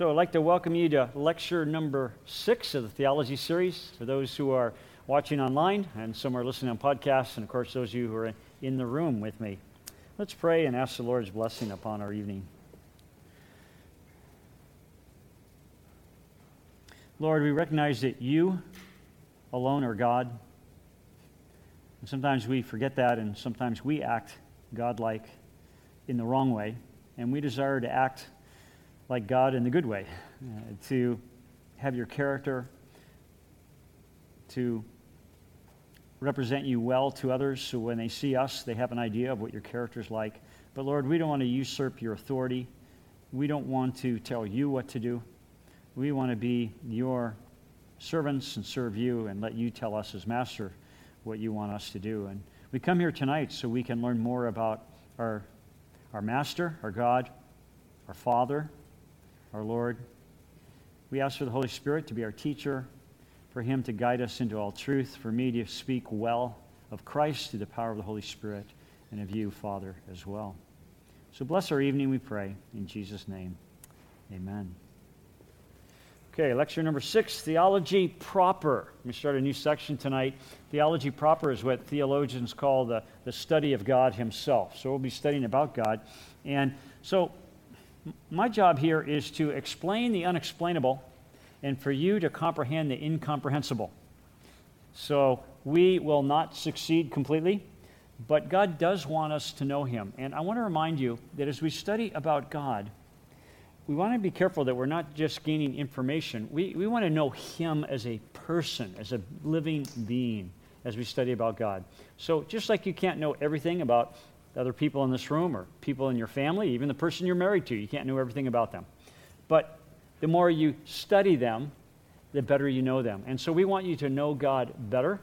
So I'd like to welcome you to lecture number six of the theology series for those who are watching online and some are listening on podcasts, and of course, those of you who are in the room with me. Let's pray and ask the Lord's blessing upon our evening. Lord, we recognize that you alone are God. And sometimes we forget that, and sometimes we act godlike in the wrong way. And we desire to act like God in the good way, uh, to have your character, to represent you well to others so when they see us, they have an idea of what your character is like. But Lord, we don't want to usurp your authority. We don't want to tell you what to do. We want to be your servants and serve you and let you tell us as master what you want us to do. And we come here tonight so we can learn more about our, our master, our God, our Father, our Lord. We ask for the Holy Spirit to be our teacher, for him to guide us into all truth, for me to speak well of Christ through the power of the Holy Spirit, and of you, Father, as well. So bless our evening, we pray. In Jesus' name, amen. Okay, lecture number six Theology Proper. We start a new section tonight. Theology Proper is what theologians call the, the study of God Himself. So we'll be studying about God. And so my job here is to explain the unexplainable and for you to comprehend the incomprehensible. So we will not succeed completely, but God does want us to know Him. And I want to remind you that as we study about God, we want to be careful that we're not just gaining information. We, we want to know Him as a person, as a living being, as we study about God. So just like you can't know everything about other people in this room or people in your family, even the person you're married to. You can't know everything about them. But the more you study them, the better you know them. And so we want you to know God better.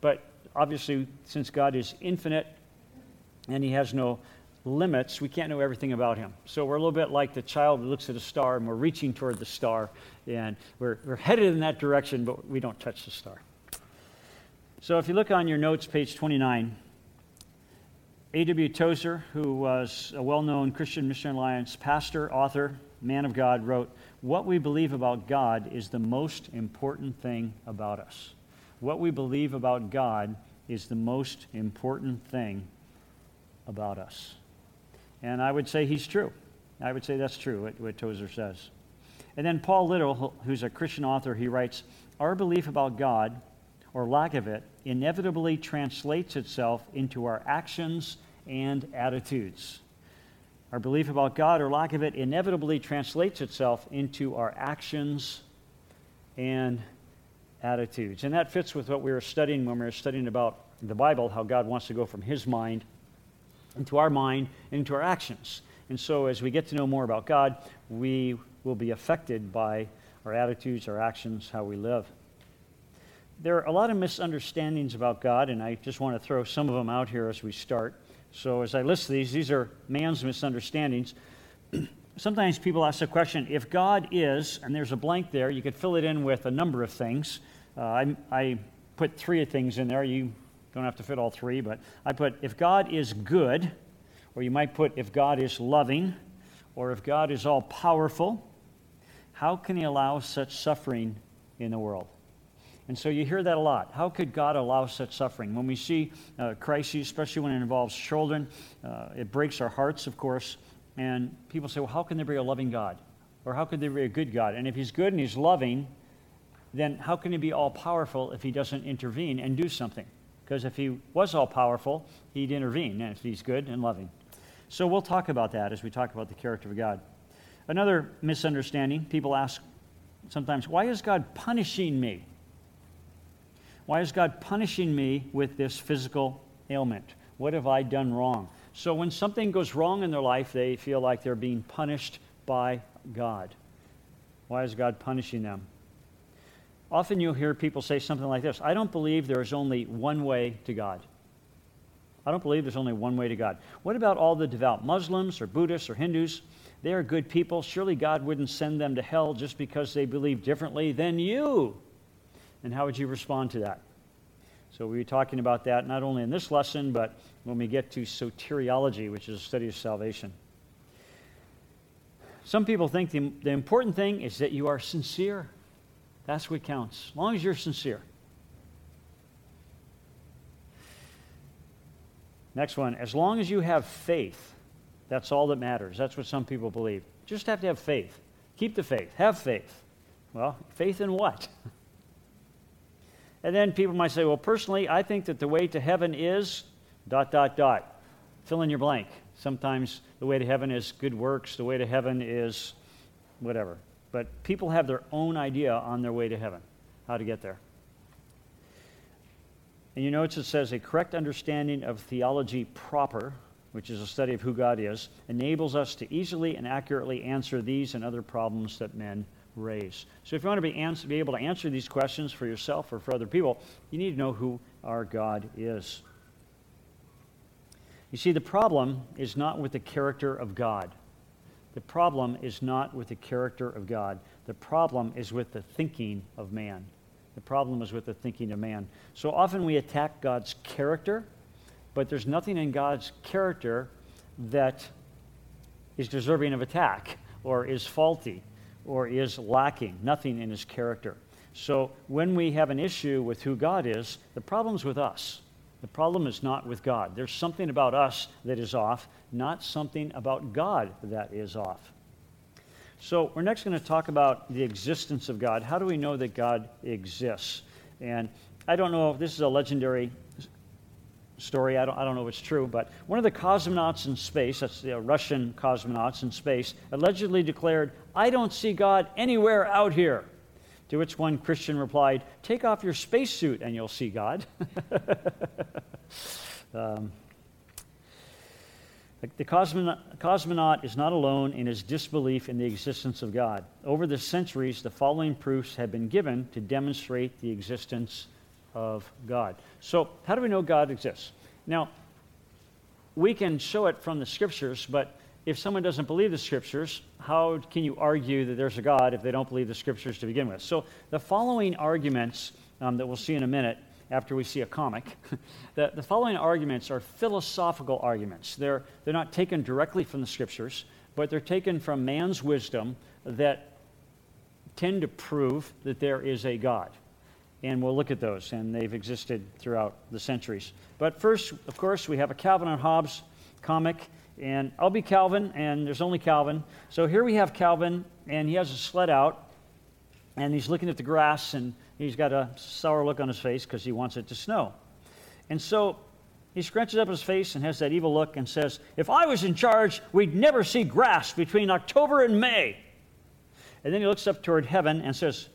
But obviously, since God is infinite and He has no limits, we can't know everything about Him. So we're a little bit like the child who looks at a star and we're reaching toward the star and we're, we're headed in that direction, but we don't touch the star. So if you look on your notes, page 29, A.W. Tozer, who was a well known Christian Mission Alliance pastor, author, man of God, wrote, What we believe about God is the most important thing about us. What we believe about God is the most important thing about us. And I would say he's true. I would say that's true, what, what Tozer says. And then Paul Little, who's a Christian author, he writes, Our belief about God, or lack of it, inevitably translates itself into our actions and attitudes. Our belief about God or lack of it inevitably translates itself into our actions and attitudes. And that fits with what we were studying when we were studying about the Bible, how God wants to go from His mind into our mind and into our actions. And so, as we get to know more about God, we will be affected by our attitudes, our actions, how we live. There are a lot of misunderstandings about God, and I just want to throw some of them out here as we start. So, as I list these, these are man's misunderstandings. Sometimes people ask the question if God is, and there's a blank there, you could fill it in with a number of things. Uh, I, I put three things in there. You don't have to fit all three, but I put if God is good, or you might put if God is loving, or if God is all powerful, how can He allow such suffering in the world? And so you hear that a lot. How could God allow such suffering? When we see uh, crises, especially when it involves children, uh, it breaks our hearts, of course. And people say, well, how can there be a loving God? Or how could there be a good God? And if He's good and He's loving, then how can He be all powerful if He doesn't intervene and do something? Because if He was all powerful, He'd intervene, and if He's good and loving. So we'll talk about that as we talk about the character of God. Another misunderstanding people ask sometimes, why is God punishing me? Why is God punishing me with this physical ailment? What have I done wrong? So when something goes wrong in their life, they feel like they're being punished by God. Why is God punishing them? Often you'll hear people say something like this I don't believe there is only one way to God. I don't believe there's only one way to God. What about all the devout Muslims or Buddhists or Hindus? They are good people. Surely God wouldn't send them to hell just because they believe differently than you. And how would you respond to that? So we'll be talking about that not only in this lesson, but when we get to soteriology, which is a study of salvation. Some people think the, the important thing is that you are sincere. That's what counts, as long as you're sincere. Next one, as long as you have faith, that's all that matters. That's what some people believe. Just have to have faith. Keep the faith. Have faith. Well, faith in what? and then people might say, well, personally, I think that the way to heaven is dot, dot, dot. Fill in your blank. Sometimes the way to heaven is good works, the way to heaven is whatever. But people have their own idea on their way to heaven, how to get there. And you notice it says a correct understanding of theology proper, which is a study of who God is, enables us to easily and accurately answer these and other problems that men raise. So if you want to be, answer, be able to answer these questions for yourself or for other people, you need to know who our God is. You see, the problem is not with the character of God. The problem is not with the character of God. The problem is with the thinking of man. The problem is with the thinking of man. So often we attack God's character, but there's nothing in God's character that is deserving of attack or is faulty or is lacking. Nothing in his character. So when we have an issue with who God is, the problem's with us. The problem is not with God. There's something about us that is off, not something about God that is off. So, we're next going to talk about the existence of God. How do we know that God exists? And I don't know if this is a legendary story. I don't, I don't know if it's true, but one of the cosmonauts in space, that's the Russian cosmonauts in space, allegedly declared, I don't see God anywhere out here. To which one Christian replied, Take off your spacesuit and you'll see God. um, the cosmonaut is not alone in his disbelief in the existence of God. Over the centuries, the following proofs have been given to demonstrate the existence of God. So, how do we know God exists? Now, we can show it from the scriptures, but if someone doesn't believe the scriptures, how can you argue that there's a God if they don't believe the scriptures to begin with? So, the following arguments um, that we'll see in a minute after we see a comic. the, the following arguments are philosophical arguments. They're, they're not taken directly from the scriptures, but they're taken from man's wisdom that tend to prove that there is a God. And we'll look at those, and they've existed throughout the centuries. But first, of course, we have a Calvin and Hobbes comic, and I'll be Calvin, and there's only Calvin. So here we have Calvin, and he has a sled out, and he's looking at the grass, and He's got a sour look on his face because he wants it to snow. And so he scrunches up his face and has that evil look and says, If I was in charge, we'd never see grass between October and May. And then he looks up toward heaven and says,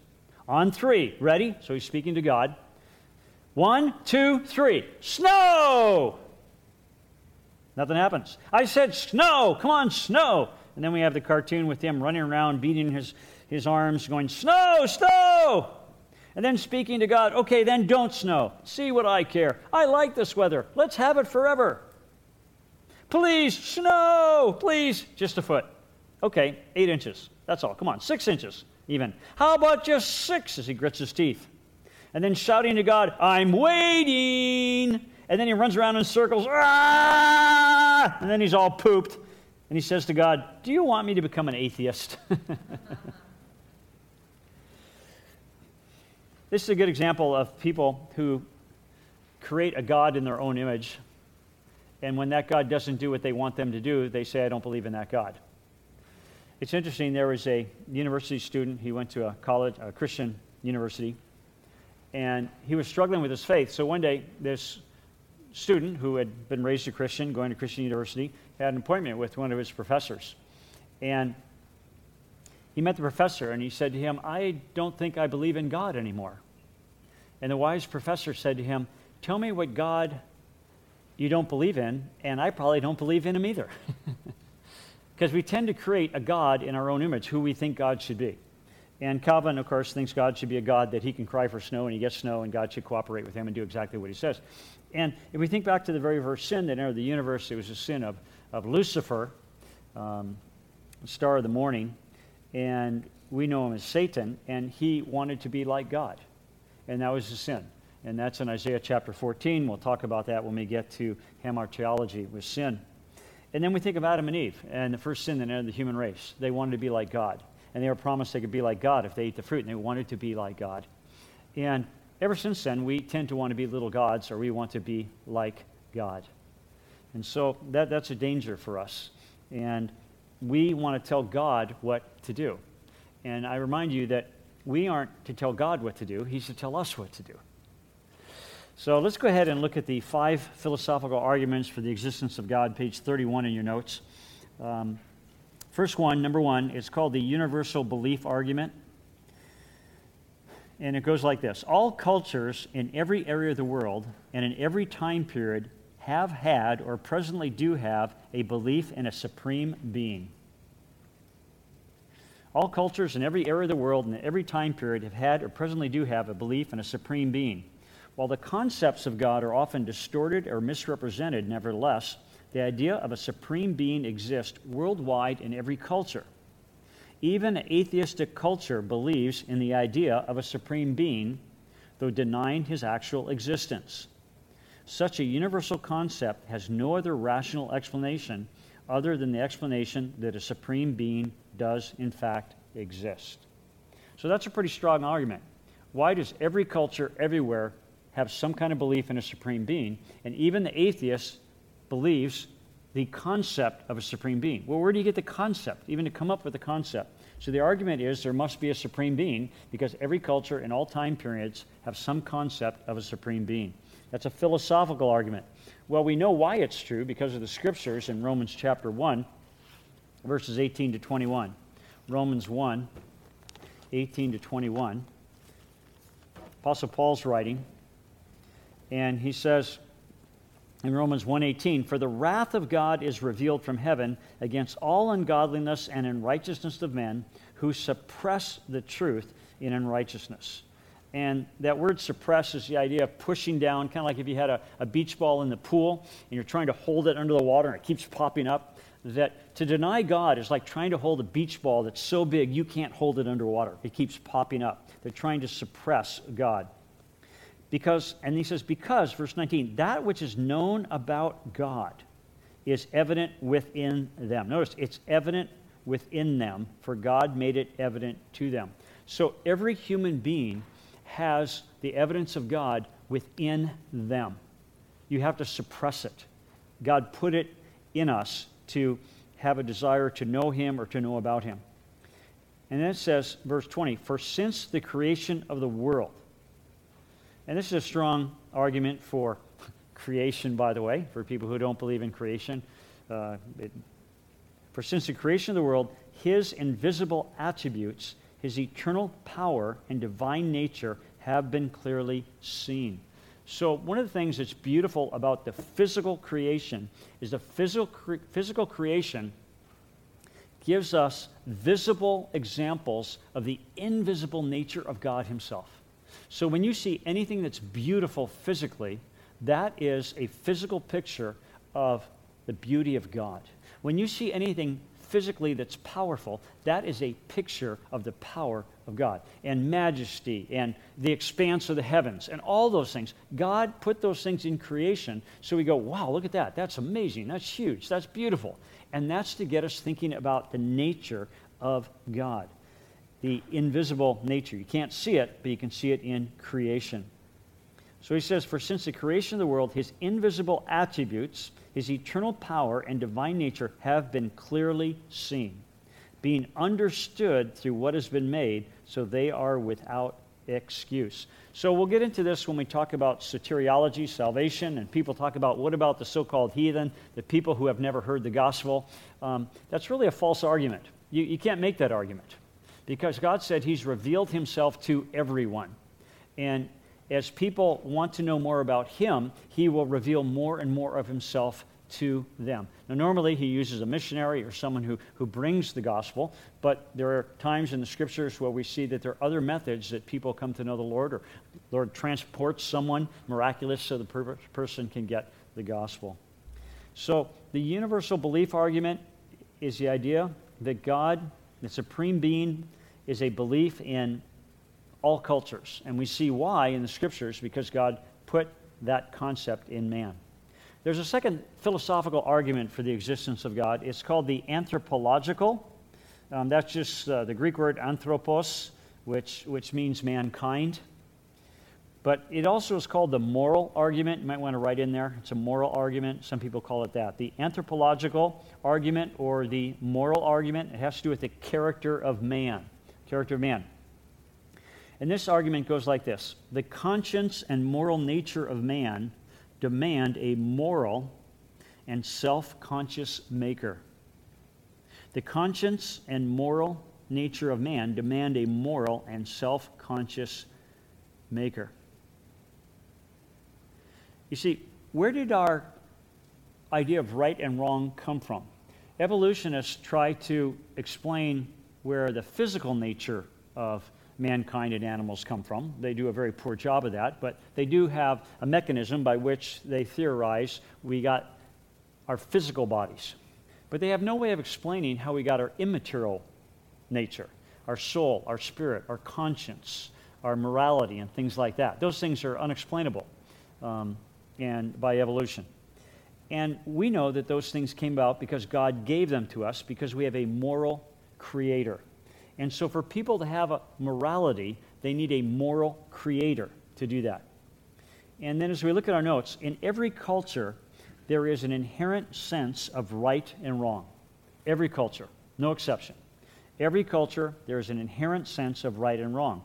On three, ready? So he's speaking to God. One, two, three. Snow! Nothing happens. I said, Snow! Come on, snow! And then we have the cartoon with him running around, beating his, his arms, going, Snow! Snow! And then speaking to God, okay, then don't snow. See what I care. I like this weather. Let's have it forever. Please, snow, please. Just a foot. Okay, eight inches. That's all. Come on, six inches even. How about just six as he grits his teeth? And then shouting to God, I'm waiting. And then he runs around in circles. Ah! And then he's all pooped. And he says to God, Do you want me to become an atheist? This is a good example of people who create a God in their own image, and when that God doesn't do what they want them to do, they say, I don't believe in that God. It's interesting, there was a university student, he went to a college, a Christian university, and he was struggling with his faith. So one day, this student who had been raised a Christian, going to Christian university, had an appointment with one of his professors. And he met the professor and he said to him, I don't think I believe in God anymore. And the wise professor said to him, Tell me what God you don't believe in, and I probably don't believe in him either. Because we tend to create a God in our own image, who we think God should be. And Calvin, of course, thinks God should be a God that he can cry for snow and he gets snow, and God should cooperate with him and do exactly what he says. And if we think back to the very first sin that entered the universe, it was a sin of, of Lucifer, um, star of the morning and we know him as Satan, and he wanted to be like God. And that was a sin. And that's in Isaiah chapter 14. We'll talk about that when we get to hamartiology with sin. And then we think of Adam and Eve and the first sin that entered the human race. They wanted to be like God. And they were promised they could be like God if they ate the fruit, and they wanted to be like God. And ever since then, we tend to want to be little gods or we want to be like God. And so that, that's a danger for us. And we want to tell God what to do. And I remind you that we aren't to tell God what to do, He's to tell us what to do. So let's go ahead and look at the five philosophical arguments for the existence of God, page 31 in your notes. Um, first one, number one, it's called the universal belief argument. And it goes like this All cultures in every area of the world and in every time period have had or presently do have a belief in a supreme being. All cultures in every area of the world and in every time period have had or presently do have a belief in a supreme being. While the concepts of God are often distorted or misrepresented, nevertheless, the idea of a supreme being exists worldwide in every culture. Even atheistic culture believes in the idea of a supreme being, though denying his actual existence. Such a universal concept has no other rational explanation other than the explanation that a supreme being does, in fact, exist. So that's a pretty strong argument. Why does every culture everywhere have some kind of belief in a supreme being. And even the atheist believes the concept of a supreme being. Well, where do you get the concept, even to come up with the concept? So the argument is there must be a supreme being because every culture in all time periods have some concept of a supreme being. That's a philosophical argument. Well, we know why it's true because of the scriptures in Romans chapter 1, verses 18 to 21. Romans 1, 18 to 21. Apostle Paul's writing, and he says in Romans 1:18, "For the wrath of God is revealed from heaven against all ungodliness and unrighteousness of men who suppress the truth in unrighteousness." And that word suppress is the idea of pushing down, kind of like if you had a, a beach ball in the pool and you're trying to hold it under the water and it keeps popping up. That to deny God is like trying to hold a beach ball that's so big you can't hold it underwater. It keeps popping up. They're trying to suppress God. Because, and he says, because, verse 19, that which is known about God is evident within them. Notice, it's evident within them, for God made it evident to them. So every human being has the evidence of God within them. You have to suppress it. God put it in us to have a desire to know Him or to know about Him. And then it says, verse 20, For since the creation of the world, and this is a strong argument for creation, by the way, for people who don't believe in creation. Uh, it, for since the creation of the world, his invisible attributes, his eternal power and divine nature have been clearly seen. So, one of the things that's beautiful about the physical creation is the physical, cre- physical creation gives us visible examples of the invisible nature of God Himself. So when you see anything that's beautiful physically, that is a physical picture of the beauty of God. When you see anything physically that's powerful, that is a picture of the power of God and majesty and the expanse of the heavens and all those things. God put those things in creation so we go, wow, look at that. That's amazing. That's huge. That's beautiful. And that's to get us thinking about the nature of God the invisible nature. You can't see it, but you can see it in creation. So he says, For since the creation of the world, his invisible attributes, his eternal power, and divine nature have been clearly seen, being understood through what has been made, so they are without excuse. So we'll get into this when we talk about soteriology, salvation, and people talk about what about the so called heathen, the people who have never heard the gospel. Um, that's really a false argument. You, you can't make that argument because God said He's revealed Himself to everyone. And as people want to know more about Him, He will reveal more and more of Himself to them. Now, normally He uses a missionary or someone who, who brings the gospel, but there are times in the scriptures where we see that there are other methods that people come to know the Lord, or the Lord transports someone miraculous so the per- person can get the gospel. So, the universal belief argument is the idea that God, the supreme being, is a belief in all cultures. And we see why in the scriptures because God put that concept in man. There's a second philosophical argument for the existence of God. It's called the anthropological. Um, that's just uh, the Greek word anthropos, which, which means mankind. But it also is called the moral argument. You might want to write in there. It's a moral argument. Some people call it that. The anthropological argument or the moral argument, it has to do with the character of man. Character of man. And this argument goes like this The conscience and moral nature of man demand a moral and self conscious maker. The conscience and moral nature of man demand a moral and self conscious maker. You see, where did our idea of right and wrong come from? Evolutionists try to explain where the physical nature of mankind and animals come from. They do a very poor job of that, but they do have a mechanism by which they theorize we got our physical bodies. But they have no way of explaining how we got our immaterial nature, our soul, our spirit, our conscience, our morality, and things like that. Those things are unexplainable um, and by evolution. And we know that those things came about because God gave them to us because we have a moral creator. And so, for people to have a morality, they need a moral creator to do that. And then, as we look at our notes, in every culture, there is an inherent sense of right and wrong. Every culture, no exception. Every culture, there is an inherent sense of right and wrong.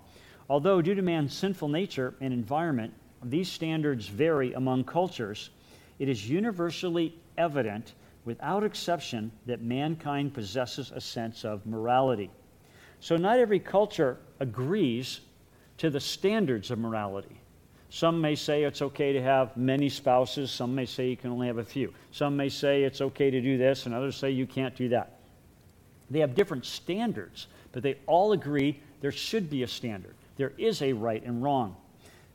Although, due to man's sinful nature and environment, these standards vary among cultures, it is universally evident, without exception, that mankind possesses a sense of morality. So, not every culture agrees to the standards of morality. Some may say it's okay to have many spouses. Some may say you can only have a few. Some may say it's okay to do this, and others say you can't do that. They have different standards, but they all agree there should be a standard. There is a right and wrong.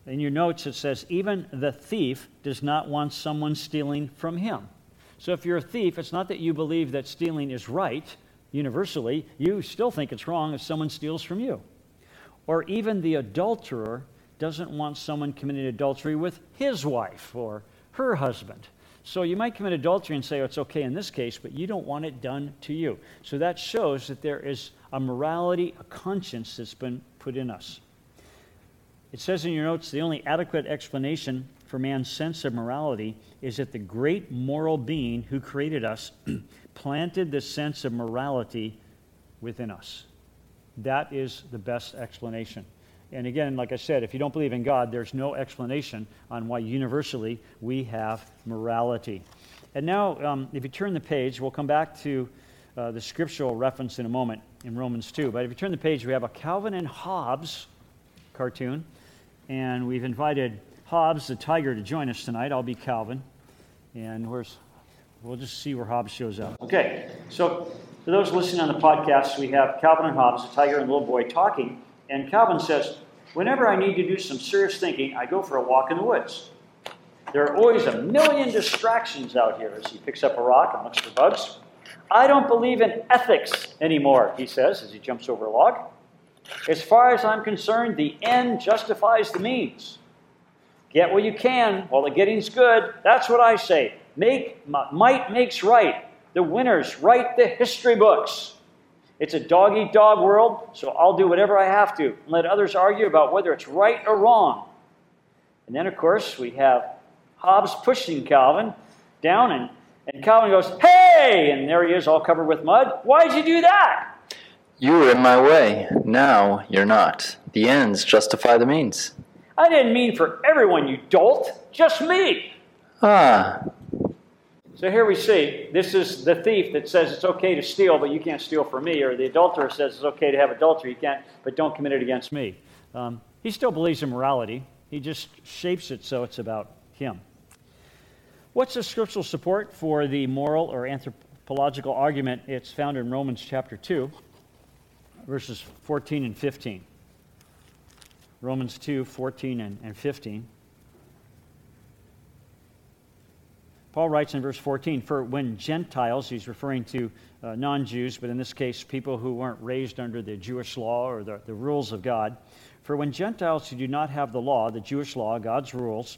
In your notes, it says, even the thief does not want someone stealing from him. So if you're a thief, it's not that you believe that stealing is right, universally, you still think it's wrong if someone steals from you. Or even the adulterer doesn't want someone committing adultery with his wife or her husband. So you might commit adultery and say, oh, it's okay in this case, but you don't want it done to you. So that shows that there is a morality, a conscience that's been put in us. It says in your notes the only adequate explanation for man's sense of morality is that the great moral being who created us planted this sense of morality within us. That is the best explanation. And again, like I said, if you don't believe in God, there's no explanation on why universally we have morality. And now, um, if you turn the page, we'll come back to uh, the scriptural reference in a moment in Romans 2. But if you turn the page, we have a Calvin and Hobbes cartoon. And we've invited Hobbes, the tiger, to join us tonight. I'll be Calvin. And where's We'll just see where Hobbes shows up. Okay, so for those listening on the podcast, we have Calvin and Hobbes, the tiger and little boy, talking. And Calvin says, Whenever I need to do some serious thinking, I go for a walk in the woods. There are always a million distractions out here as he picks up a rock and looks for bugs. I don't believe in ethics anymore, he says as he jumps over a log. As far as I'm concerned, the end justifies the means. Get what you can while the getting's good. That's what I say. Make, might makes right. The winners write the history books. It's a dog eat dog world, so I'll do whatever I have to and let others argue about whether it's right or wrong. And then, of course, we have Hobbes pushing Calvin down, and, and Calvin goes, Hey! And there he is, all covered with mud. Why'd you do that? You were in my way. Now you're not. The ends justify the means. I didn't mean for everyone, you dolt. Just me. Ah, so here we see this is the thief that says it's okay to steal, but you can't steal from me, or the adulterer says it's okay to have adultery, you can't, but don't commit it against me. Um, he still believes in morality. He just shapes it so it's about him. What's the scriptural support for the moral or anthropological argument? It's found in Romans chapter 2, verses 14 and 15. Romans 2, 14 and, and 15. Paul writes in verse 14, For when Gentiles, he's referring to uh, non Jews, but in this case, people who weren't raised under the Jewish law or the, the rules of God, for when Gentiles who do not have the law, the Jewish law, God's rules,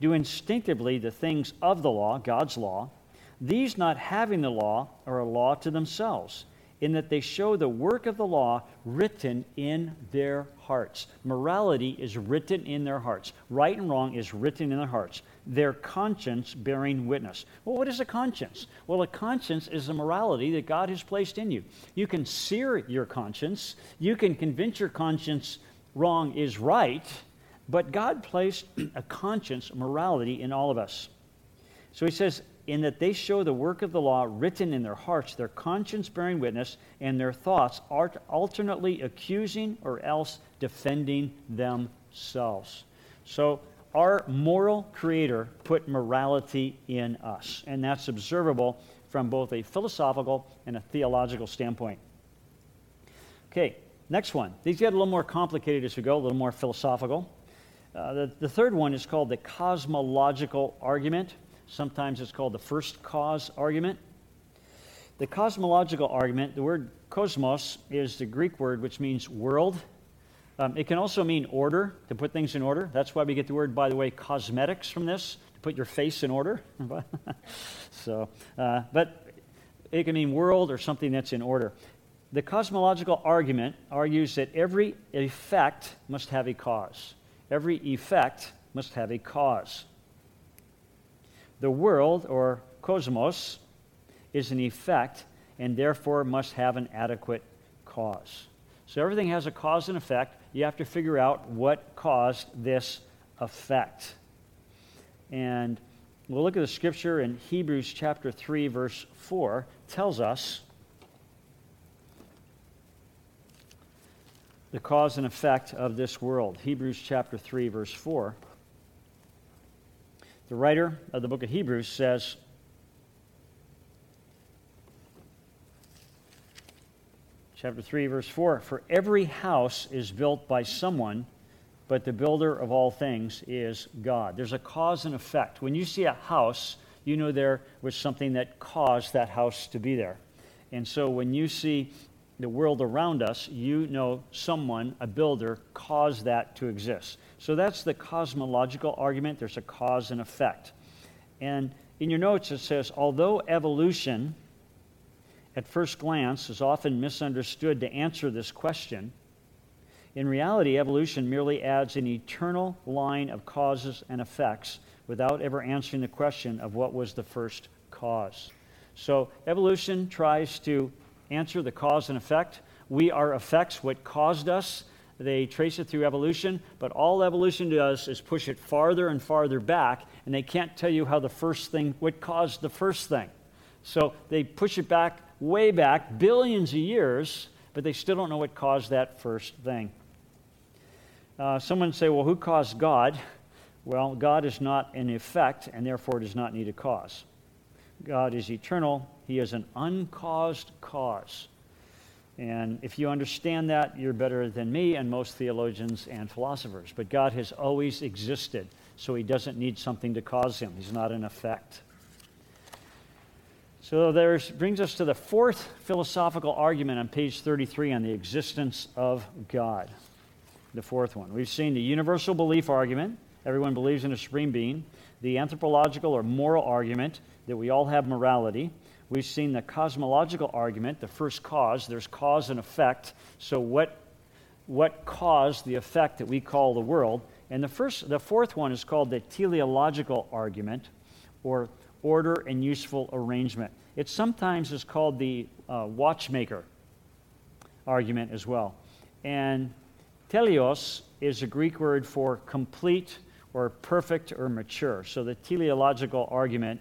do instinctively the things of the law, God's law, these not having the law are a law to themselves, in that they show the work of the law written in their hearts. Morality is written in their hearts. Right and wrong is written in their hearts. Their conscience bearing witness. Well, what is a conscience? Well, a conscience is a morality that God has placed in you. You can sear your conscience, you can convince your conscience wrong is right, but God placed a conscience, morality in all of us. So he says, in that they show the work of the law written in their hearts, their conscience bearing witness, and their thoughts are alternately accusing or else defending themselves. So, our moral creator put morality in us, and that's observable from both a philosophical and a theological standpoint. Okay, next one. These get a little more complicated as we go, a little more philosophical. Uh, the, the third one is called the cosmological argument. Sometimes it's called the first cause argument. The cosmological argument, the word cosmos is the Greek word which means world. Um, it can also mean order, to put things in order. That's why we get the word, by the way, cosmetics from this, to put your face in order. so, uh, but it can mean world or something that's in order. The cosmological argument argues that every effect must have a cause. Every effect must have a cause. The world, or cosmos, is an effect and therefore must have an adequate cause. So everything has a cause and effect. You have to figure out what caused this effect. And we'll look at the scripture in Hebrews chapter 3, verse 4, tells us the cause and effect of this world. Hebrews chapter 3, verse 4. The writer of the book of Hebrews says, chapter 3, verse 4 For every house is built by someone, but the builder of all things is God. There's a cause and effect. When you see a house, you know there was something that caused that house to be there. And so when you see the world around us, you know someone, a builder, caused that to exist. So that's the cosmological argument. There's a cause and effect. And in your notes, it says, although evolution at first glance is often misunderstood to answer this question, in reality, evolution merely adds an eternal line of causes and effects without ever answering the question of what was the first cause. So, evolution tries to answer the cause and effect. We are effects, what caused us, they trace it through evolution, but all evolution does is push it farther and farther back, and they can't tell you how the first thing, what caused the first thing. So they push it back, way back, billions of years, but they still don't know what caused that first thing. Uh, someone say, well, who caused God? Well, God is not an effect, and therefore does not need a cause. God is eternal, He is an uncaused cause. And if you understand that, you're better than me and most theologians and philosophers. But God has always existed, so he doesn't need something to cause him. He's not an effect. So there's brings us to the fourth philosophical argument on page 33 on the existence of God. The fourth one. We've seen the universal belief argument. Everyone believes in a supreme being. The anthropological or moral argument that we all have morality. We've seen the cosmological argument, the first cause. There's cause and effect. So, what, what caused the effect that we call the world? And the, first, the fourth one is called the teleological argument, or order and useful arrangement. It sometimes is called the uh, watchmaker argument as well. And teleos is a Greek word for complete or perfect or mature. So the teleological argument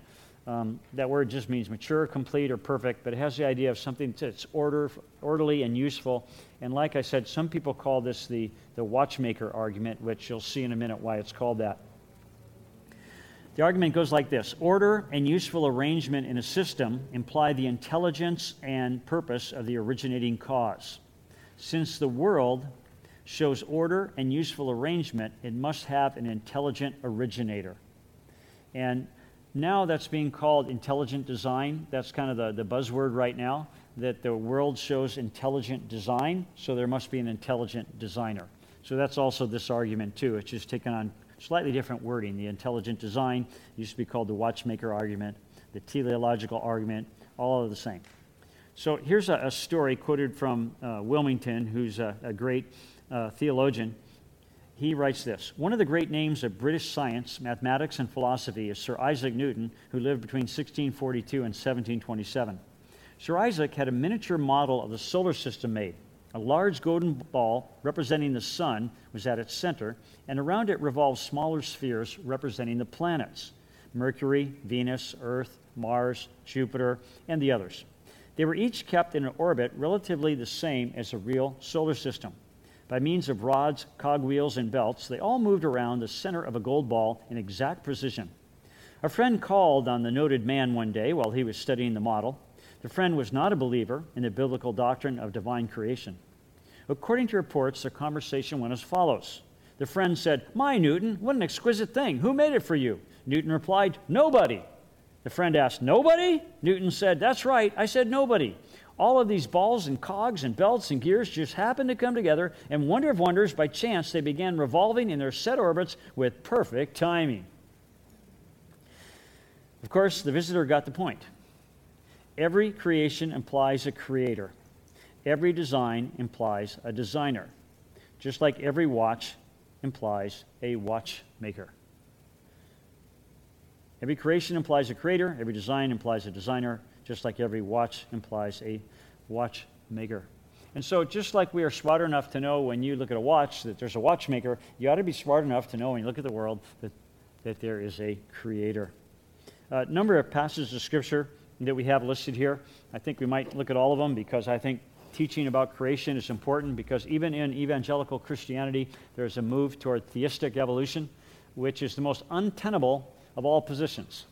um, that word just means mature, complete, or perfect, but it has the idea of something that's order, orderly and useful. And like I said, some people call this the, the watchmaker argument, which you'll see in a minute why it's called that. The argument goes like this Order and useful arrangement in a system imply the intelligence and purpose of the originating cause. Since the world shows order and useful arrangement, it must have an intelligent originator. And now that's being called intelligent design. That's kind of the, the buzzword right now, that the world shows intelligent design, so there must be an intelligent designer. So that's also this argument, too. It's just taken on Slightly different wording. The intelligent design used to be called the watchmaker argument, the teleological argument, all are the same. So here's a, a story quoted from uh, Willmington, who's a, a great uh, theologian. He writes this One of the great names of British science, mathematics, and philosophy is Sir Isaac Newton, who lived between 1642 and 1727. Sir Isaac had a miniature model of the solar system made. A large golden ball representing the sun was at its center, and around it revolved smaller spheres representing the planets Mercury, Venus, Earth, Mars, Jupiter, and the others. They were each kept in an orbit relatively the same as a real solar system. By means of rods, cogwheels, and belts, they all moved around the center of a gold ball in exact precision. A friend called on the noted man one day while he was studying the model. The friend was not a believer in the biblical doctrine of divine creation. According to reports, the conversation went as follows. The friend said, My Newton, what an exquisite thing. Who made it for you? Newton replied, Nobody. The friend asked, Nobody? Newton said, That's right. I said nobody. All of these balls and cogs and belts and gears just happened to come together, and wonder of wonders, by chance, they began revolving in their set orbits with perfect timing. Of course, the visitor got the point. Every creation implies a creator, every design implies a designer, just like every watch implies a watchmaker. Every creation implies a creator, every design implies a designer, just like every watch implies a watchmaker. And so, just like we are smart enough to know when you look at a watch that there's a watchmaker, you ought to be smart enough to know when you look at the world that, that there is a creator. A uh, number of passages of Scripture that we have listed here. I think we might look at all of them because I think teaching about creation is important because even in evangelical Christianity, there's a move toward theistic evolution, which is the most untenable of all positions.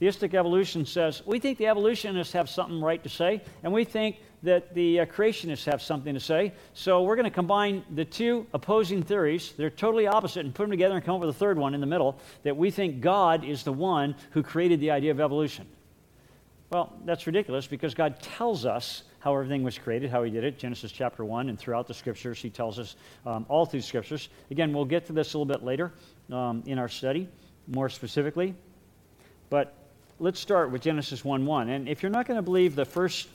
Theistic evolution says we think the evolutionists have something right to say, and we think that the uh, creationists have something to say. So we're going to combine the two opposing theories. They're totally opposite and put them together and come up with a third one in the middle that we think God is the one who created the idea of evolution. Well, that's ridiculous because God tells us how everything was created, how He did it. Genesis chapter 1, and throughout the scriptures, He tells us um, all through scriptures. Again, we'll get to this a little bit later um, in our study, more specifically. But let's start with Genesis 1 1. And if you're not going to believe the first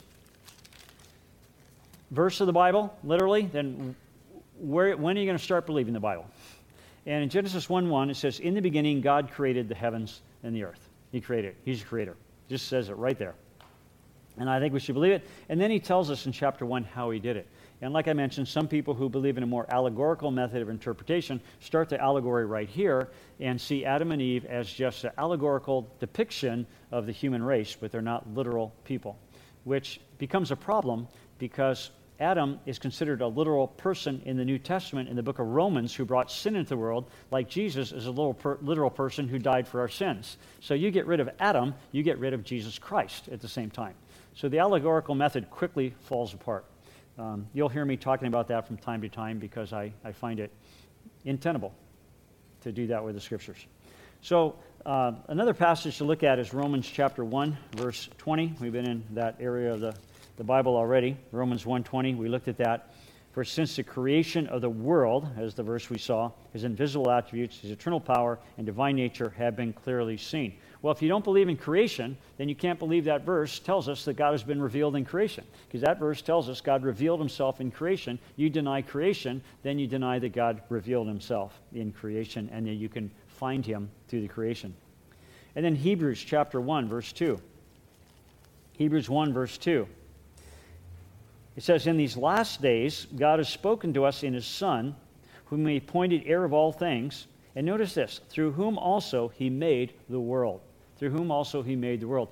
verse of the Bible, literally, then where, when are you going to start believing the Bible? And in Genesis 1 1, it says, In the beginning, God created the heavens and the earth. He created it. He's a creator. Just says it right there. And I think we should believe it. And then he tells us in chapter 1 how he did it. And like I mentioned, some people who believe in a more allegorical method of interpretation start the allegory right here and see Adam and Eve as just an allegorical depiction of the human race, but they're not literal people, which becomes a problem because Adam is considered a literal person in the New Testament in the book of Romans who brought sin into the world, like Jesus is a per, literal person who died for our sins. So you get rid of Adam, you get rid of Jesus Christ at the same time. So the allegorical method quickly falls apart. Um, you'll hear me talking about that from time to time because I, I find it untenable to do that with the scriptures. So uh, another passage to look at is Romans chapter 1, verse 20. We've been in that area of the the Bible already, Romans 1:20. We looked at that. For since the creation of the world, as the verse we saw, his invisible attributes, his eternal power, and divine nature have been clearly seen. Well, if you don't believe in creation, then you can't believe that verse tells us that God has been revealed in creation. Because that verse tells us God revealed himself in creation. You deny creation, then you deny that God revealed himself in creation and that you can find him through the creation. And then Hebrews chapter 1, verse 2. Hebrews 1, verse 2. It says, In these last days, God has spoken to us in his Son, whom he appointed heir of all things. And notice this through whom also he made the world. Through whom also he made the world.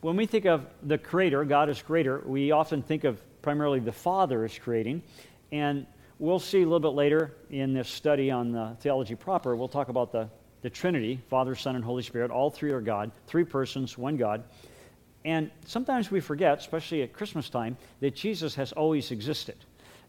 When we think of the Creator, God is greater, we often think of primarily the Father as creating. And we'll see a little bit later in this study on the theology proper, we'll talk about the, the Trinity Father, Son, and Holy Spirit. All three are God, three persons, one God. And sometimes we forget, especially at Christmas time, that Jesus has always existed.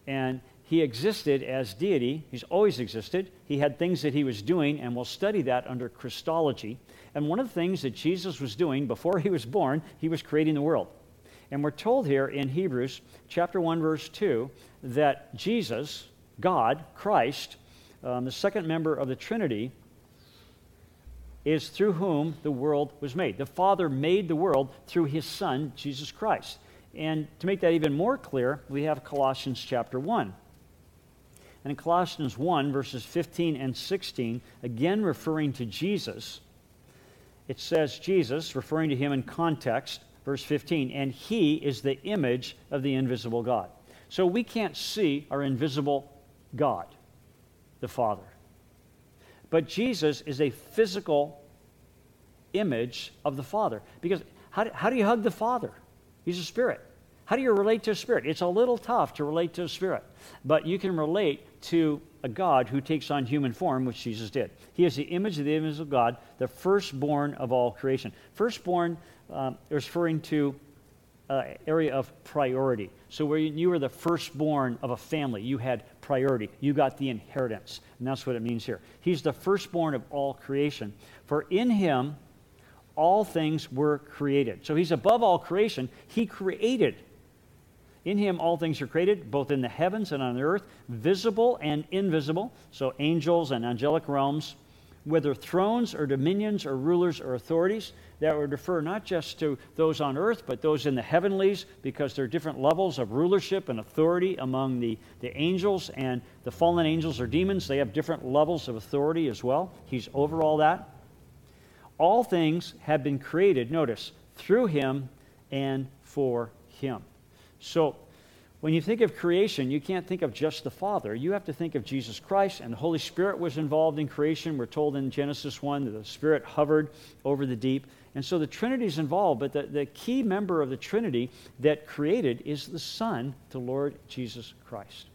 And he existed as deity. He's always existed. He had things that he was doing, and we'll study that under Christology. And one of the things that Jesus was doing before he was born, he was creating the world. And we're told here in Hebrews chapter 1, verse 2, that Jesus, God, Christ, um, the second member of the Trinity, is through whom the world was made. The Father made the world through his Son, Jesus Christ. And to make that even more clear, we have Colossians chapter 1. And in Colossians 1, verses 15 and 16, again referring to Jesus, it says, Jesus, referring to him in context, verse 15, and he is the image of the invisible God. So we can't see our invisible God, the Father. But Jesus is a physical image of the Father. Because how do, how do you hug the Father? He's a spirit. How do you relate to a spirit? It's a little tough to relate to a spirit, but you can relate to a God who takes on human form, which Jesus did. He is the image of the image of God, the firstborn of all creation. Firstborn um, is referring to uh, area of priority. So where you were the firstborn of a family, you had priority. You got the inheritance. And that's what it means here. He's the firstborn of all creation. For in him all things were created. So he's above all creation. He created. In him all things are created, both in the heavens and on the earth, visible and invisible. So angels and angelic realms, whether thrones or dominions or rulers or authorities that would refer not just to those on earth, but those in the heavenlies, because there are different levels of rulership and authority among the, the angels and the fallen angels or demons. They have different levels of authority as well. He's over all that. All things have been created, notice, through him and for him. So when you think of creation, you can't think of just the Father. You have to think of Jesus Christ, and the Holy Spirit was involved in creation. We're told in Genesis 1 that the Spirit hovered over the deep. And so the Trinity is involved, but the, the key member of the Trinity that created is the Son, the Lord Jesus Christ.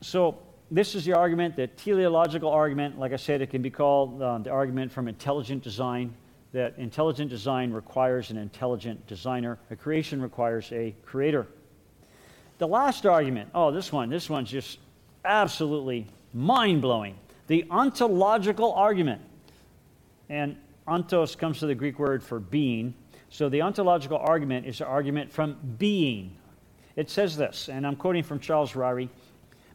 So this is the argument, the teleological argument. Like I said, it can be called uh, the argument from intelligent design that intelligent design requires an intelligent designer, a creation requires a creator. The last argument, oh, this one, this one's just absolutely mind blowing. The ontological argument. And ontos comes to the Greek word for being. So the ontological argument is an argument from being. It says this, and I'm quoting from Charles Ryrie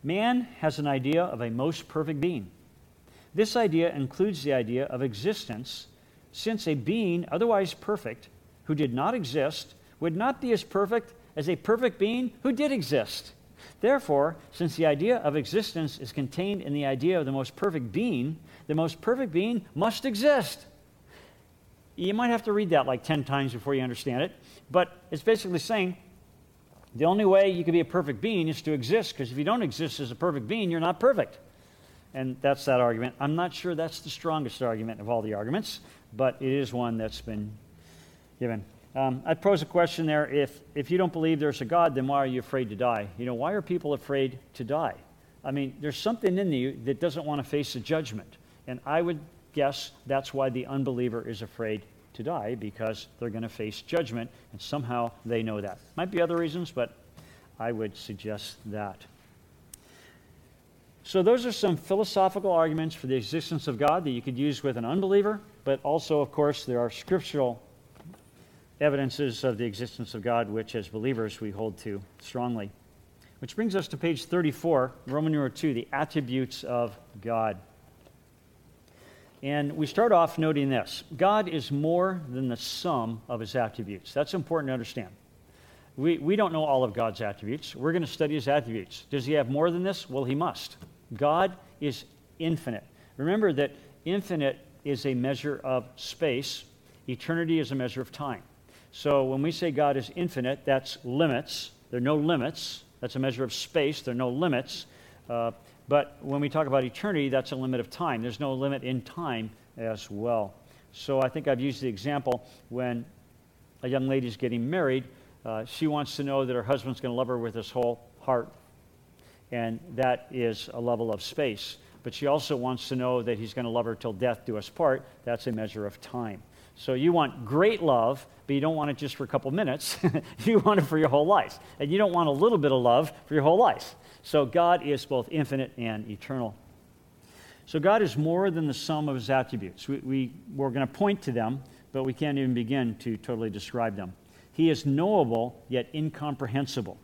Man has an idea of a most perfect being. This idea includes the idea of existence since a being otherwise perfect who did not exist would not be as perfect as a perfect being who did exist. Therefore, since the idea of existence is contained in the idea of the most perfect being, the most perfect being must exist. You might have to read that like 10 times before you understand it, but it's basically saying the only way you can be a perfect being is to exist, because if you don't exist as a perfect being, you're not perfect. And that's that argument. I'm not sure that's the strongest argument of all the arguments, but it is one that's been given. Um, I pose a question there. If, if you don't believe there's a God, then why are you afraid to die? You know, why are people afraid to die? I mean, there's something in you that doesn't want to face a judgment. And I would guess that's why the unbeliever is afraid to die, because they're going to face judgment, and somehow they know that. Might be other reasons, but I would suggest that. So, those are some philosophical arguments for the existence of God that you could use with an unbeliever, but also, of course, there are scriptural evidences of the existence of God, which as believers we hold to strongly. Which brings us to page 34, Roman number 2, the attributes of God. And we start off noting this God is more than the sum of his attributes. That's important to understand. We, we don't know all of God's attributes. We're going to study his attributes. Does he have more than this? Well, he must. God is infinite. Remember that infinite is a measure of space, eternity is a measure of time. So when we say God is infinite, that's limits. There are no limits. That's a measure of space. There are no limits. Uh, but when we talk about eternity, that's a limit of time. There's no limit in time as well. So I think I've used the example when a young lady is getting married, uh, she wants to know that her husband's going to love her with his whole heart, and that is a level of space. But she also wants to know that he's going to love her till death do us part. That's a measure of time. So you want great love, but you don't want it just for a couple minutes. you want it for your whole life. And you don't want a little bit of love for your whole life. So God is both infinite and eternal. So God is more than the sum of his attributes. We, we, we're going to point to them, but we can't even begin to totally describe them. He is knowable, yet incomprehensible.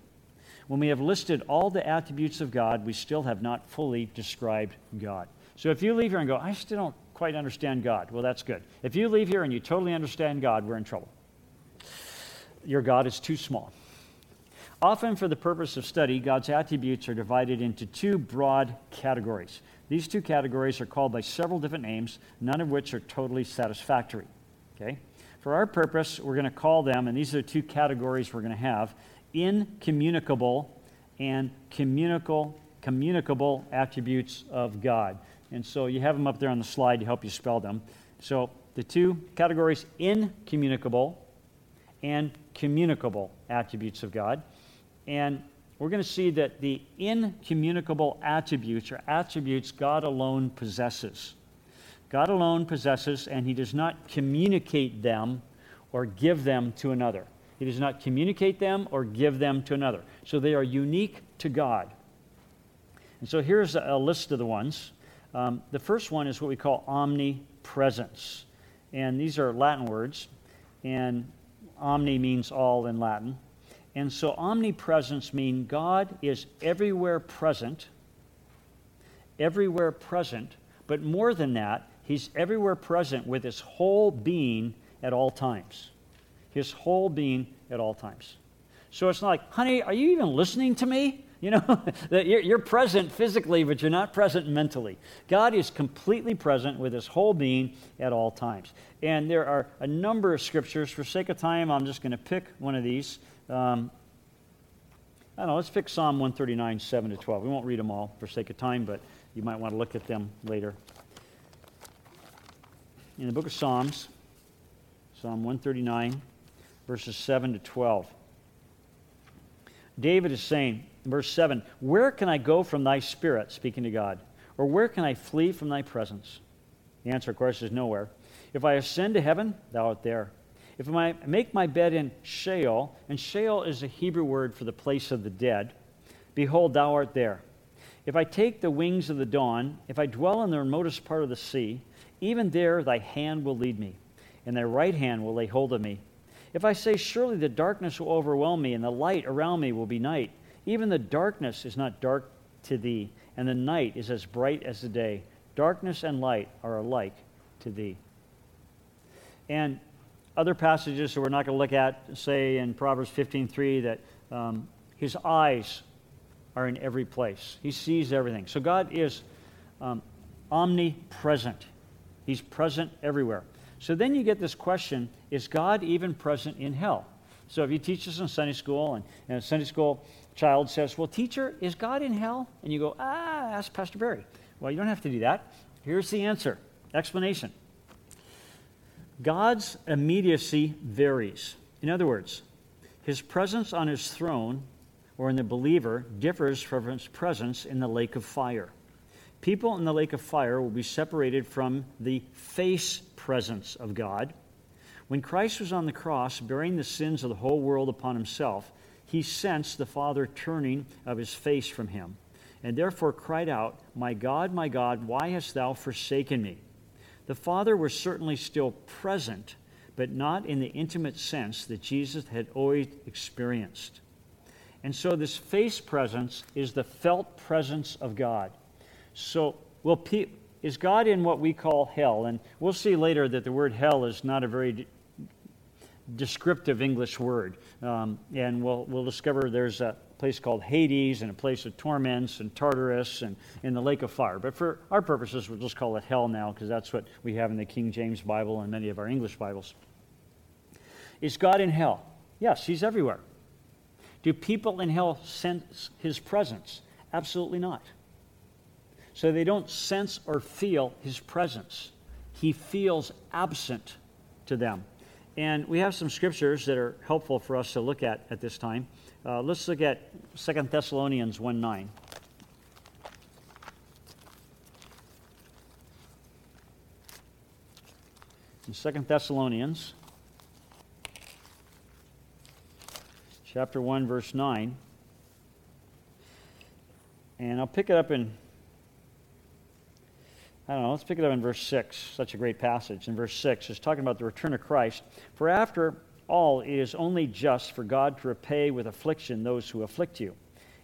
When we have listed all the attributes of God, we still have not fully described God. So if you leave here and go, I still don't quite understand God, well, that's good. If you leave here and you totally understand God, we're in trouble. Your God is too small. Often, for the purpose of study, God's attributes are divided into two broad categories. These two categories are called by several different names, none of which are totally satisfactory. Okay? For our purpose, we're going to call them, and these are the two categories we're going to have incommunicable and communicable, communicable attributes of God. And so you have them up there on the slide to help you spell them. So the two categories incommunicable and communicable attributes of God. And we're going to see that the incommunicable attributes are attributes God alone possesses. God alone possesses, and He does not communicate them or give them to another. He does not communicate them or give them to another. So they are unique to God. And so here's a, list of the ones. Um, the first one is what we call omnipresence. And these are Latin words. And omni means all in Latin. And so omnipresence means God is everywhere present, everywhere present, but more than that, He's everywhere present with His whole being at all times. His whole being at all times. So it's not like, honey, are you even listening to me? You know, that you're, present physically, but you're not present mentally. God is completely present with his whole being at all times. And there are a number of scriptures. For sake of time, I'm just going to pick one of these. Um, I don't know, let's pick Psalm 139, 7 to 12. We won't read them all for sake of time, but you might want to look at them later. In the book of Psalms, Psalm 139, verses 7 to 12. David is saying, verse 7, Where can I go from thy spirit, speaking to God? Or where can I flee from thy presence? The answer, of course, is nowhere. If I ascend to heaven, thou art there. If I make my bed in Sheol, and Sheol is a Hebrew word for the place of the dead, behold, thou art there. If I take the wings of the dawn, if I dwell in the remotest part of the sea, even there thy hand will lead me, and thy right hand will lay hold of me. If I say, Surely the darkness will overwhelm me, and the light around me will be night, even the darkness is not dark to thee, and the night is as bright as the day. Darkness and light are alike to thee. And other passages that we're not going to look at say in Proverbs 15:3 that um, his eyes are in every place. He sees everything. So God is um, omnipresent. He's present everywhere. So then you get this question is God even present in hell? So if you teach this in Sunday school, and, and a Sunday school child says, Well, teacher, is God in hell? And you go, Ah, ask Pastor Barry. Well, you don't have to do that. Here's the answer explanation. God's immediacy varies. In other words, his presence on his throne or in the believer differs from his presence in the lake of fire. People in the lake of fire will be separated from the face presence of God. When Christ was on the cross, bearing the sins of the whole world upon himself, he sensed the Father turning of his face from him, and therefore cried out, My God, my God, why hast thou forsaken me? The Father was certainly still present, but not in the intimate sense that Jesus had always experienced. And so, this face presence is the felt presence of God. So, well, is God in what we call hell? And we'll see later that the word hell is not a very descriptive English word. Um, and we'll, we'll discover there's a place called Hades and a place of torments and Tartarus and in the lake of fire. But for our purposes, we'll just call it hell now because that's what we have in the King James Bible and many of our English Bibles. Is God in hell? Yes, he's everywhere. Do people in hell sense his presence? Absolutely not. So they don't sense or feel his presence. He feels absent to them. And we have some scriptures that are helpful for us to look at at this time. Uh, let's look at 2 Thessalonians 1 9. In 2 Thessalonians chapter 1 verse 9 and I'll pick it up in I don't know, let's pick it up in verse 6. Such a great passage. In verse 6, it's talking about the return of Christ. For after all, it is only just for God to repay with affliction those who afflict you,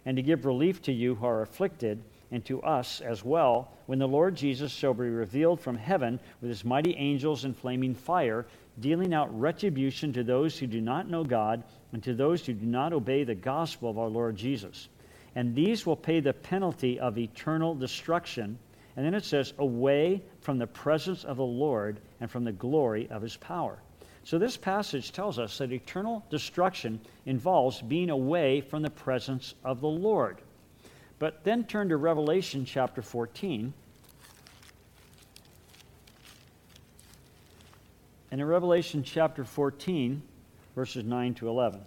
and to give relief to you who are afflicted, and to us as well when the Lord Jesus shall be revealed from heaven with his mighty angels in flaming fire, dealing out retribution to those who do not know God and to those who do not obey the gospel of our Lord Jesus. And these will pay the penalty of eternal destruction. And then it says, away from the presence of the Lord and from the glory of his power. So this passage tells us that eternal destruction involves being away from the presence of the Lord. But then turn to Revelation chapter 14. And in Revelation chapter 14, verses 9 to 11.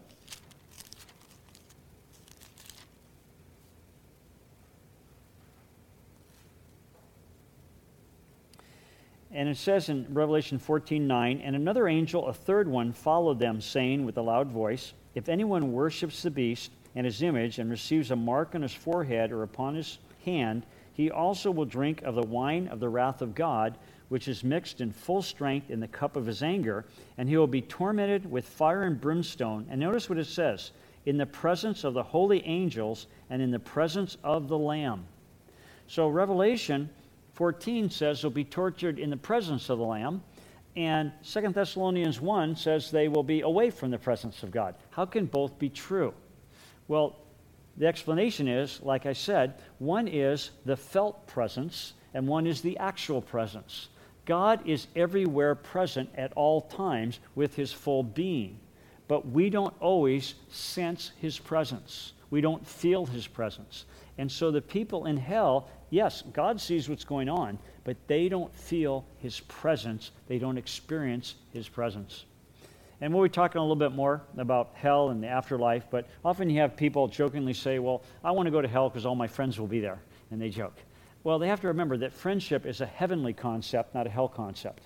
And it says in Revelation 14 9, and another angel, a third one, followed them, saying with a loud voice, If anyone worships the beast and his image and receives a mark on his forehead or upon his hand, he also will drink of the wine of the wrath of God, which is mixed in full strength in the cup of his anger, and he will be tormented with fire and brimstone. And notice what it says in the presence of the holy angels and in the presence of the Lamb. So, Revelation 14 says they'll be tortured in the presence of the Lamb. And 2 Thessalonians 1 says they will be away from the presence of God. How can both be true? Well, the explanation is, like I said, one is the felt presence and one is the actual presence. God is everywhere present at all times with his full being, but we don't always sense his presence. We don't feel his presence. And so the people in hell yes, God sees what's going on, but they don't feel his presence. They don't experience his presence. And we'll be talking a little bit more about hell and the afterlife, but often you have people jokingly say, Well, I want to go to hell because all my friends will be there. And they joke. Well, they have to remember that friendship is a heavenly concept, not a hell concept.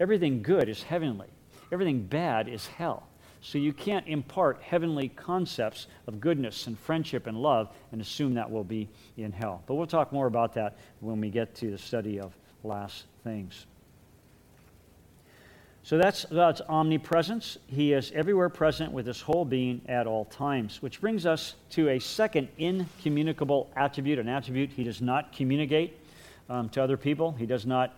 Everything good is heavenly, everything bad is hell. So you can't impart heavenly concepts of goodness and friendship and love and assume that will be in hell. But we'll talk more about that when we get to the study of last things. So that's God's omnipresence. He is everywhere present with his whole being at all times, which brings us to a second incommunicable attribute, an attribute he does not communicate um, to other people, he does not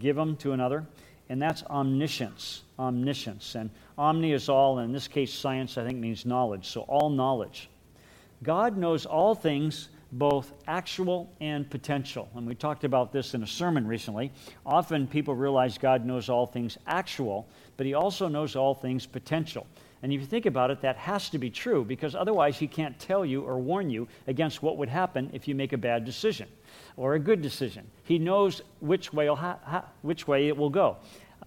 give them to another, and that's omniscience. Omniscience. And omni is all, and in this case, science, I think, means knowledge. So all knowledge. God knows all things, both actual and potential. And we talked about this in a sermon recently. Often people realize God knows all things actual, but he also knows all things potential. And if you think about it, that has to be true because otherwise he can't tell you or warn you against what would happen if you make a bad decision or a good decision. He knows which way, ha- ha- which way it will go.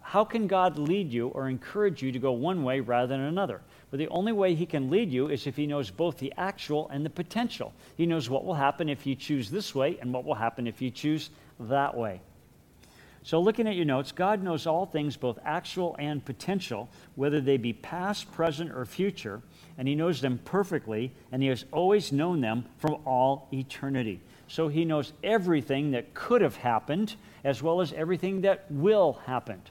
How can God lead you or encourage you to go one way rather than another? But the only way he can lead you is if he knows both the actual and the potential. He knows what will happen if you choose this way and what will happen if you choose that way. So, looking at your notes, God knows all things, both actual and potential, whether they be past, present, or future, and He knows them perfectly, and He has always known them from all eternity. So, He knows everything that could have happened, as well as everything that will happen.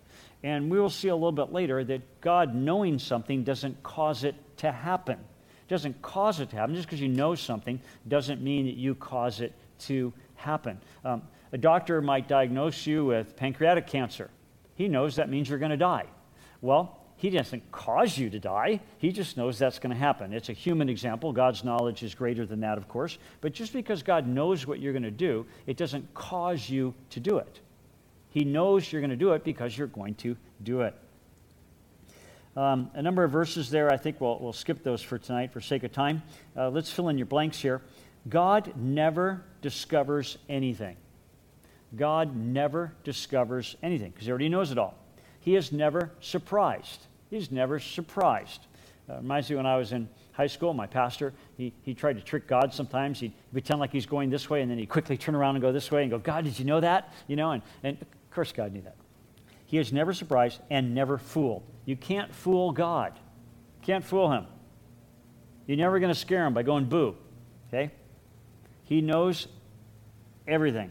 And we will see a little bit later that God knowing something doesn't cause it to happen. It doesn't cause it to happen. Just because you know something doesn't mean that you cause it to happen. Um, a doctor might diagnose you with pancreatic cancer. He knows that means you're going to die. Well, he doesn't cause you to die. He just knows that's going to happen. It's a human example. God's knowledge is greater than that, of course. But just because God knows what you're going to do, it doesn't cause you to do it. He knows you're going to do it because you're going to do it. Um, a number of verses there. I think we'll, we'll skip those for tonight for sake of time. Uh, let's fill in your blanks here. God never discovers anything. God never discovers anything because he already knows it all. He is never surprised. He's never surprised. Uh, reminds me when I was in high school, my pastor, he, he tried to trick God sometimes. He'd pretend like he's going this way, and then he'd quickly turn around and go this way and go, God, did you know that? You know, and, and of course, God knew that. He is never surprised and never fooled. You can't fool God. You Can't fool him. You're never going to scare him by going boo. Okay? He knows everything.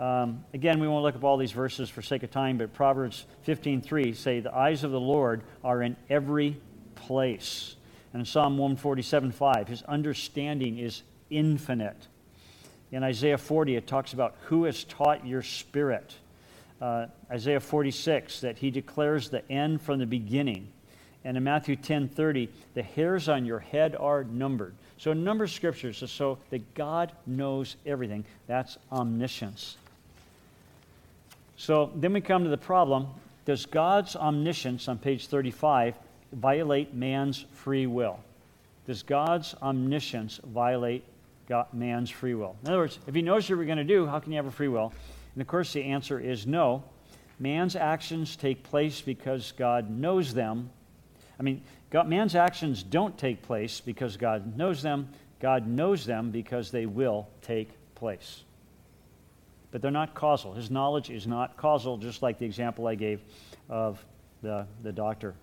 Um, again, we won't look up all these verses for sake of time, but Proverbs 15:3 say, "The eyes of the Lord are in every place." And in Psalm 147:5, his understanding is infinite. In Isaiah 40, it talks about who has taught your spirit. Uh, Isaiah 46, that he declares the end from the beginning. And in Matthew 10:30, the hairs on your head are numbered. So a number of scriptures so that God knows everything. That's omniscience. So then we come to the problem does God's omniscience on page 35 violate man's free will? Does God's omniscience violate God, man's free will? In other words, if he knows what you're going to do, how can you have a free will? And of course, the answer is no. Man's actions take place because God knows them. I mean, God, man's actions don't take place because God knows them. God knows them because they will take place but they're not causal. His knowledge is not causal, just like the example I gave of the, the doctor.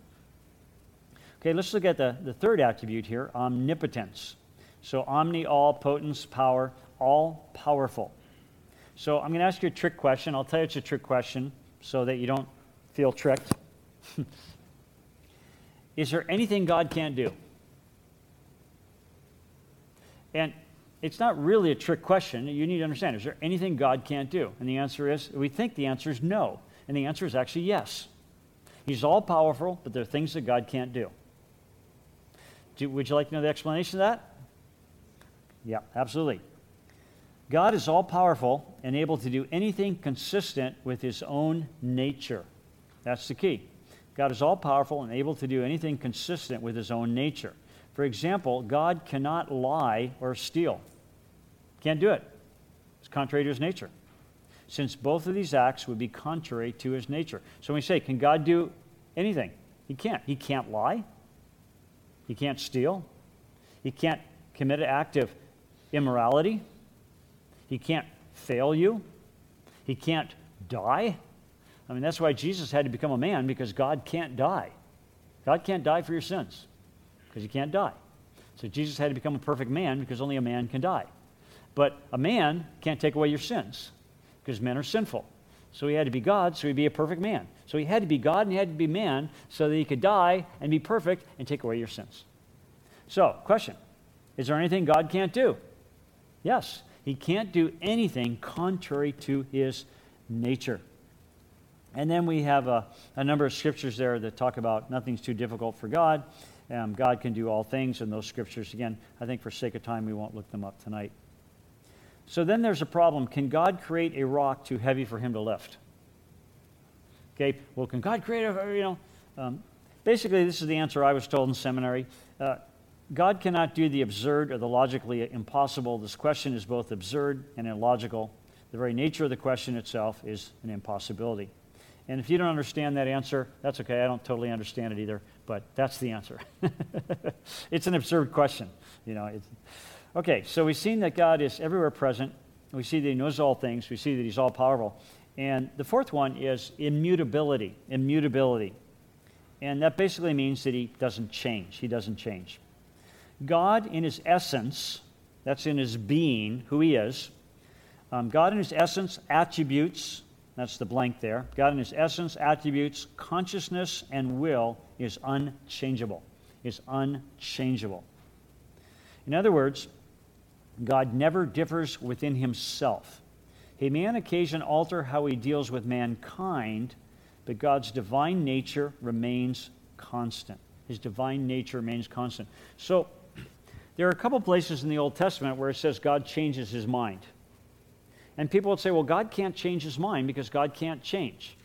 Okay, let's look at the, the third attribute here omnipotence. So, omni, all, potence, power, all powerful. So, I'm going to ask you a trick question. I'll tell you it's a trick question so that you don't feel tricked. is there anything God can't do? And it's not really a trick question. You need to understand is there anything God can't do? And the answer is we think the answer is no. And the answer is actually yes. He's all powerful, but there are things that God can't do. do. Would you like to know the explanation of that? Yeah, absolutely. God is all powerful and able to do anything consistent with his own nature. That's the key. God is all powerful and able to do anything consistent with his own nature. For example, God cannot lie or steal. Can't do it. It's contrary to his nature. Since both of these acts would be contrary to his nature. So when we say, can God do anything? He can't. He can't lie. He can't steal. He can't commit an act of immorality. He can't fail you. He can't die. I mean, that's why Jesus had to become a man because God can't die. God can't die for your sins because he can't die. So Jesus had to become a perfect man because only a man can die. But a man can't take away your sins because men are sinful. So he had to be God, so he'd be a perfect man. So he had to be God and he had to be man so that he could die and be perfect and take away your sins. So, question Is there anything God can't do? Yes, he can't do anything contrary to his nature. And then we have a, a number of scriptures there that talk about nothing's too difficult for God. Um, God can do all things in those scriptures. Again, I think for sake of time, we won't look them up tonight. So then there's a problem. Can God create a rock too heavy for him to lift? Okay, well, can God create a, you know, um, basically, this is the answer I was told in seminary. Uh, God cannot do the absurd or the logically impossible. This question is both absurd and illogical. The very nature of the question itself is an impossibility. And if you don't understand that answer, that's okay. I don't totally understand it either but that's the answer. it's an absurd question. You know, okay, so we've seen that God is everywhere present. We see that He knows all things. We see that He's all powerful. And the fourth one is immutability. Immutability. And that basically means that He doesn't change. He doesn't change. God, in His essence, that's in His being, who He is, um, God, in His essence, attributes, that's the blank there. God, in His essence, attributes, consciousness, and will is unchangeable. Is unchangeable. In other words, God never differs within himself. He may on occasion alter how he deals with mankind, but God's divine nature remains constant. His divine nature remains constant. So, there are a couple places in the Old Testament where it says God changes his mind. And people would say, well, God can't change his mind because God can't change.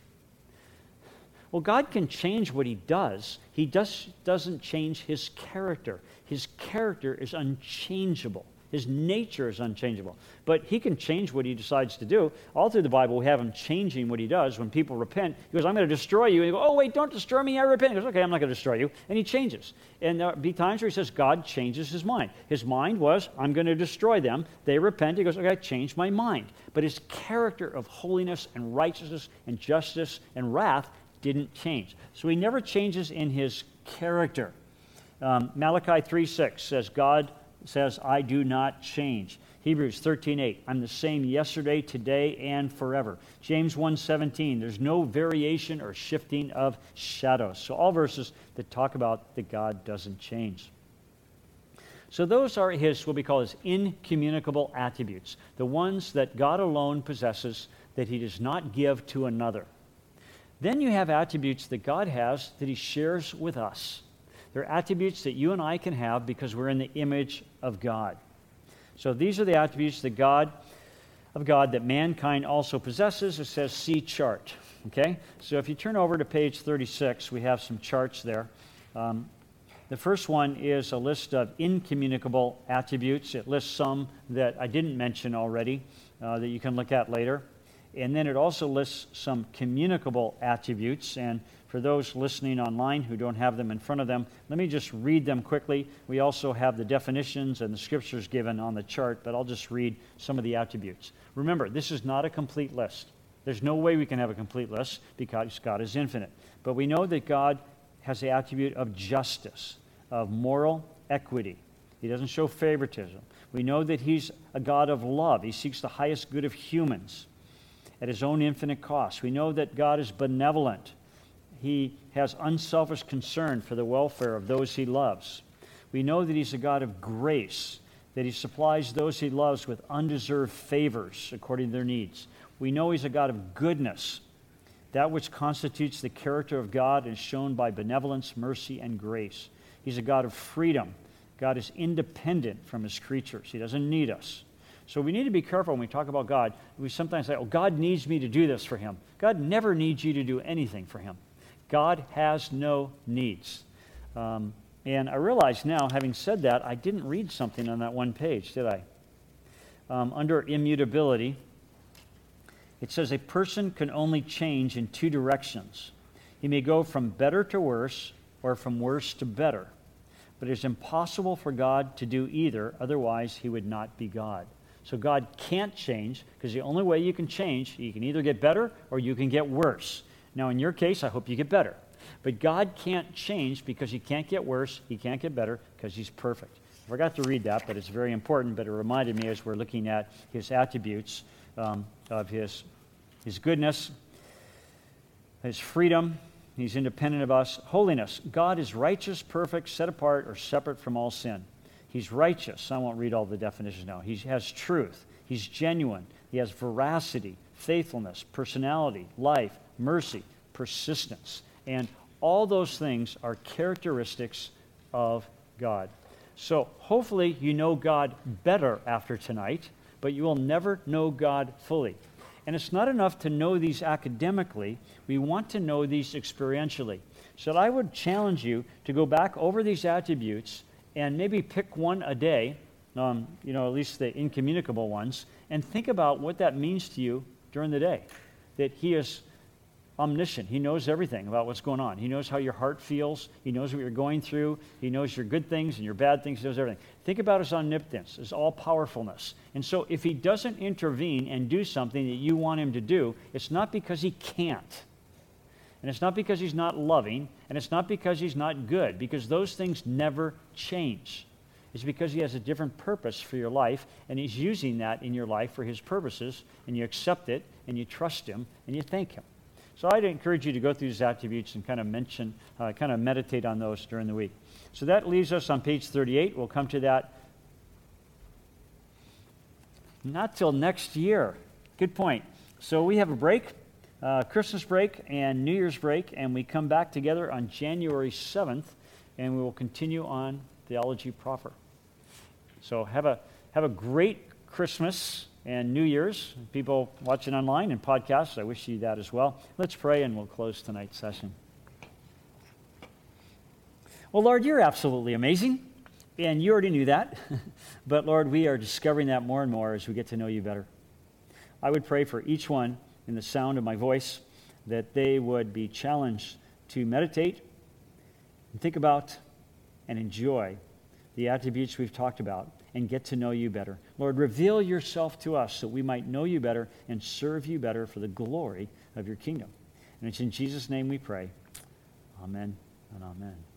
Well, God can change what he does. He just doesn't change his character. His character is unchangeable. His nature is unchangeable. But he can change what he decides to do. All through the Bible, we have him changing what he does. When people repent, he goes, I'm going to destroy you. And you go, Oh, wait, don't destroy me. I repent. He goes, Okay, I'm not going to destroy you. And he changes. And there be times where he says, God changes his mind. His mind was, I'm going to destroy them. They repent. He goes, Okay, I changed my mind. But his character of holiness and righteousness and justice and wrath didn't change. So he never changes in his character. Um, Malachi 3:6 says, God says, I do not change. Hebrews 13:8, I'm the same yesterday, today, and forever. James 1:17, there's no variation or shifting of shadows. So all verses that talk about that God doesn't change. So those are his, what we call his incommunicable attributes, the ones that God alone possesses that he does not give to another. Then you have attributes that God has that he shares with us. They're attributes that you and I can have because we're in the image of God. So these are the attributes that God of God that mankind also possesses. It says see chart. Okay? So if you turn over to page 36, we have some charts there. Um, the first one is a list of incommunicable attributes. It lists some that I didn't mention already uh, that you can look at later. And then it also lists some communicable attributes. And for those listening online who don't have them in front of them, let me just read them quickly. We also have the definitions and the scriptures given on the chart, but I'll just read some of the attributes. Remember, this is not a complete list. There's no way we can have a complete list because God is infinite. But we know that God has the attribute of justice of moral equity. He doesn't show favoritism. We know that he's a God of love. He seeks the highest good of humans at his own infinite cost. We know that God is benevolent. He has unselfish concern for the welfare of those he loves. We know that he's a God of grace, that he supplies those he loves with undeserved favors according to their needs. We know he's a God of goodness. That which constitutes the character of God is shown by benevolence, mercy, and grace. He's a God of freedom. God is independent from his creatures, He doesn't need us. So we need to be careful when we talk about God. We sometimes say, oh, God needs me to do this for him. God never needs you to do anything for him. God has no needs. Um, and I realize now, having said that, I didn't read something on that one page, did I? Um, under immutability, it says a person can only change in two directions. He may go from better to worse or from worse to better. But it's impossible for God to do either, otherwise, he would not be God. So God can't change because the only way you can change, you can either get better or you can get worse. Now, in your case, I hope you get better. But God can't change because he can't get worse, he can't get better because he's perfect. I forgot to read that, but it's very important. But it reminded me as we're looking at his attributes um, of his, his goodness, his freedom, He's independent of us. Holiness. God is righteous, perfect, set apart, or separate from all sin. He's righteous. I won't read all the definitions now. He has truth. He's genuine. He has veracity, faithfulness, personality, life, mercy, persistence. And all those things are characteristics of God. So hopefully you know God better after tonight, but you will never know God fully. And it's not enough to know these academically, we want to know these experientially. So I would challenge you to go back over these attributes and maybe pick one a day, um, you know, at least the incommunicable ones, and think about what that means to you during the day. That He is omniscient. He knows everything about what's going on. He knows how your heart feels. He knows what you're going through. He knows your good things and your bad things. He knows everything. Think about his omnipotence, his all powerfulness. And so if he doesn't intervene and do something that you want him to do, it's not because he can't. And it's not because he's not loving, and it's not because he's not good, because those things never change. It's because he has a different purpose for your life, and he's using that in your life for his purposes, and you accept it, and you trust him, and you thank him. So I'd encourage you to go through these attributes and kind of mention, uh, kind of meditate on those during the week. So that leaves us on page 38. We'll come to that not till next year. Good point. So we have a break, uh, Christmas break and New Year's break, and we come back together on January 7th, and we will continue on theology proper. So have a have a great Christmas and New Year's. People watching online and podcasts, I wish you that as well. Let's pray and we'll close tonight's session. Well, Lord, you're absolutely amazing, and you already knew that. but, Lord, we are discovering that more and more as we get to know you better. I would pray for each one in the sound of my voice that they would be challenged to meditate and think about and enjoy the attributes we've talked about and get to know you better. Lord, reveal yourself to us so we might know you better and serve you better for the glory of your kingdom. And it's in Jesus' name we pray. Amen and amen.